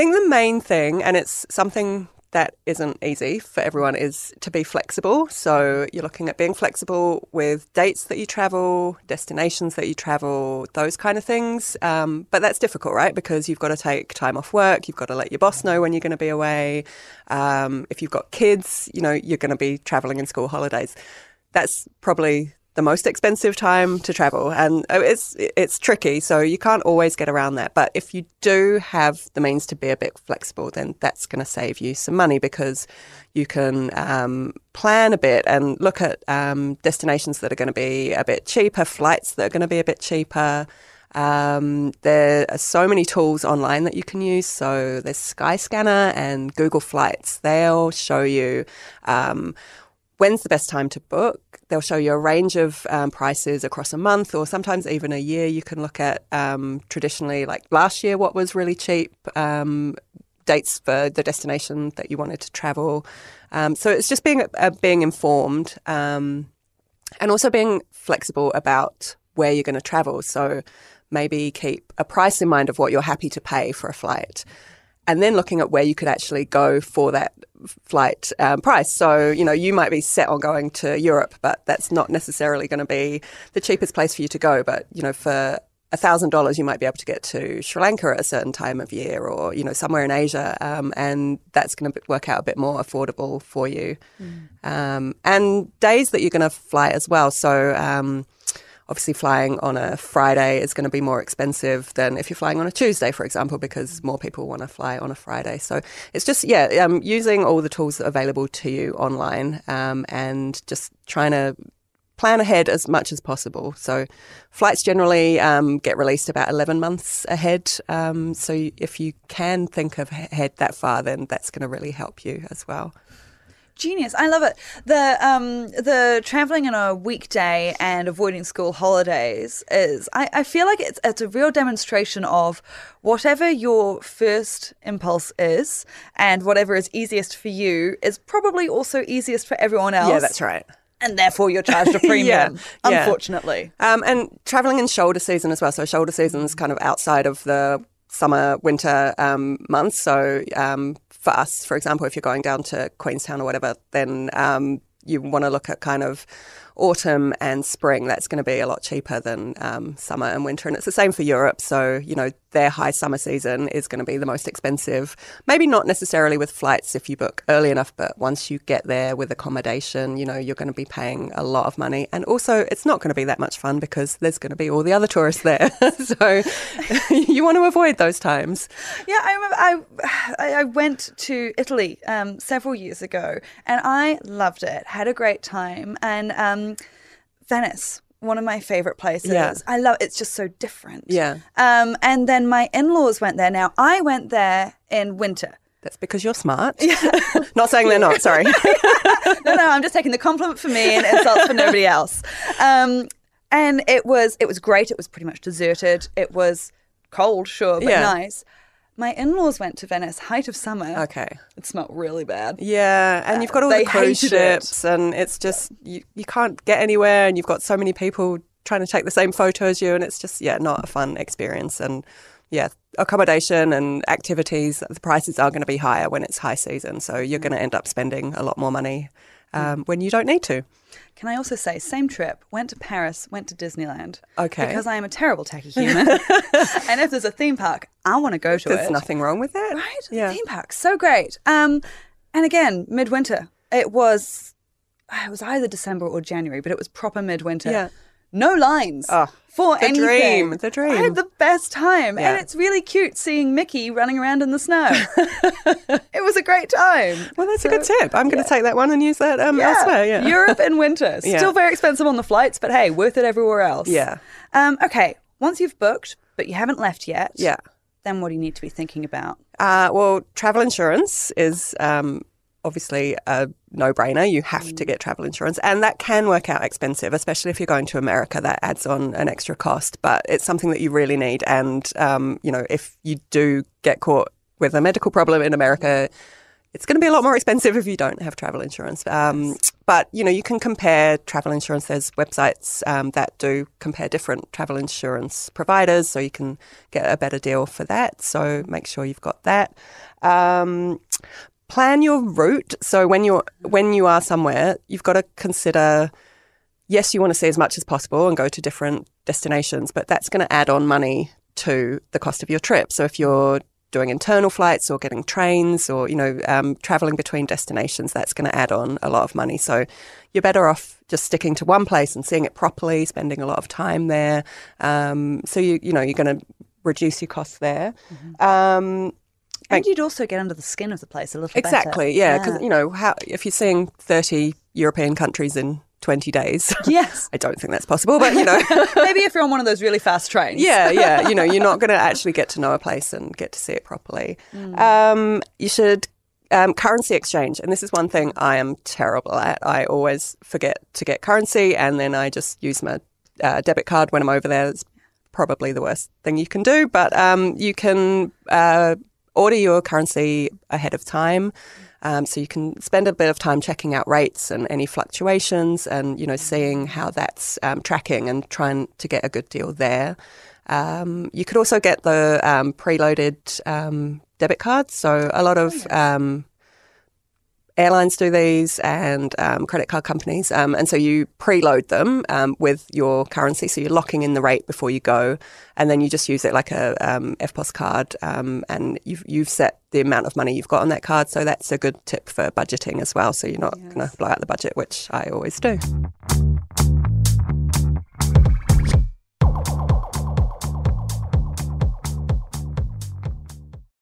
think the main thing, and it's something that isn't easy for everyone, is to be flexible. So you're looking at being flexible with dates that you travel, destinations that you travel, those kind of things. Um, but that's difficult, right? Because you've got to take time off work, you've got to let your boss know when you're going to be away. Um, if you've got kids, you know, you're going to be traveling in school holidays. That's probably the most expensive time to travel, and uh, it's it's tricky. So you can't always get around that. But if you do have the means to be a bit flexible, then that's going to save you some money because you can um, plan a bit and look at um, destinations that are going to be a bit cheaper, flights that are going to be a bit cheaper. Um, there are so many tools online that you can use. So there's Skyscanner and Google Flights. They'll show you um, when's the best time to book. They'll show you a range of um, prices across a month or sometimes even a year. You can look at um, traditionally, like last year, what was really cheap, um, dates for the destination that you wanted to travel. Um, so it's just being uh, being informed um, and also being flexible about where you're going to travel. So maybe keep a price in mind of what you're happy to pay for a flight and then looking at where you could actually go for that flight um, price. So, you know, you might be set on going to Europe, but that's not necessarily going to be the cheapest place for you to go. But, you know, for $1,000, you might be able to get to Sri Lanka at a certain time of year or, you know, somewhere in Asia. Um, and that's going to work out a bit more affordable for you. Mm. Um, and days that you're going to fly as well. So, um, obviously flying on a Friday is going to be more expensive than if you're flying on a Tuesday, for example, because more people want to fly on a Friday. So it's just, yeah, um, using all the tools available to you online um, and just trying to plan ahead as much as possible. So flights generally um, get released about 11 months ahead. Um, so if you can think of ahead that far, then that's going to really help you as well genius. I love it. The um the traveling on a weekday and avoiding school holidays is I, I feel like it's it's a real demonstration of whatever your first impulse is and whatever is easiest for you is probably also easiest for everyone else. Yeah, that's right and therefore you're charged a premium. yeah, unfortunately, yeah. Um, and traveling in shoulder season as well. So shoulder season is kind of outside of the summer winter um, months. So um, for us, for example, if you're going down to Queenstown or whatever, then um, you want to look at kind of autumn and spring. That's going to be a lot cheaper than um, summer and winter. And it's the same for Europe. So, you know, their high summer season is going to be the most expensive. Maybe not necessarily with flights if you book early enough, but once you get there with accommodation, you know, you're going to be paying a lot of money. And also, it's not going to be that much fun because there's going to be all the other tourists there. so you want to avoid those times. Yeah, I, I, I went to Italy um, several years ago and I loved it, had a great time. And um, Venice one of my favorite places. Yeah. I love it's just so different. Yeah. Um, and then my in-laws went there. Now I went there in winter. That's because you're smart. Yeah. not saying they're not. Sorry. no, no. I'm just taking the compliment for me and insults for nobody else. Um, and it was it was great. It was pretty much deserted. It was cold, sure, but yeah. nice. My in-laws went to Venice, height of summer. Okay, it smelled really bad. Yeah, and you've got all the cruise ships, it. and it's just you, you can't get anywhere, and you've got so many people trying to take the same photo as you, and it's just yeah, not a fun experience. And yeah, accommodation and activities, the prices are going to be higher when it's high season, so you're going to end up spending a lot more money um, when you don't need to. Can I also say, same trip, went to Paris, went to Disneyland. Okay. Because I am a terrible tacky human. and if there's a theme park, I want to go to there's it. There's nothing wrong with it. Right? Yeah. Theme park, so great. Um, and again, midwinter. It was, it was either December or January, but it was proper midwinter. Yeah no lines oh, for the anything. dream, the dream. I had the best time, yeah. and it's really cute seeing Mickey running around in the snow. it was a great time. Well, that's so, a good tip. I'm going to take that one and use that um, yeah. elsewhere. Yeah, Europe in winter, still very expensive on the flights, but hey, worth it everywhere else. Yeah. Um, okay, once you've booked, but you haven't left yet. Yeah. Then what do you need to be thinking about? Uh, well, travel insurance is um, obviously a no brainer. You have to mm. get travel insurance, and that can work out expensive, especially if you're going to America. That adds on an extra cost, but it's something that you really need. And um, you know, if you do get caught with a medical problem in America, it's going to be a lot more expensive if you don't have travel insurance. Um, but you know, you can compare travel insurance. There's websites um, that do compare different travel insurance providers, so you can get a better deal for that. So make sure you've got that. Um, plan your route. So when you're when you are somewhere, you've got to consider. Yes, you want to see as much as possible and go to different destinations, but that's going to add on money to the cost of your trip. So if you're doing internal flights or getting trains or you know um, traveling between destinations that's going to add on a lot of money so you're better off just sticking to one place and seeing it properly spending a lot of time there um, so you you know you're going to reduce your costs there mm-hmm. um, and you'd also get under the skin of the place a little bit. exactly better. yeah because yeah. you know how if you're seeing 30 european countries in 20 days. Yes. I don't think that's possible, but you know. Maybe if you're on one of those really fast trains. yeah, yeah. You know, you're not going to actually get to know a place and get to see it properly. Mm. Um, you should. Um, currency exchange, and this is one thing I am terrible at. I always forget to get currency, and then I just use my uh, debit card when I'm over there. It's probably the worst thing you can do, but um, you can uh, order your currency ahead of time. Um, so you can spend a bit of time checking out rates and any fluctuations, and you know seeing how that's um, tracking and trying to get a good deal there. Um, you could also get the um, preloaded um, debit cards. So a lot of oh, um, airlines do these and um, credit card companies. Um, and so you preload them um, with your currency. So you're locking in the rate before you go. And then you just use it like a um, EFTPOS card. Um, and you've, you've set the amount of money you've got on that card. So that's a good tip for budgeting as well. So you're not yes. going to blow out the budget, which I always do.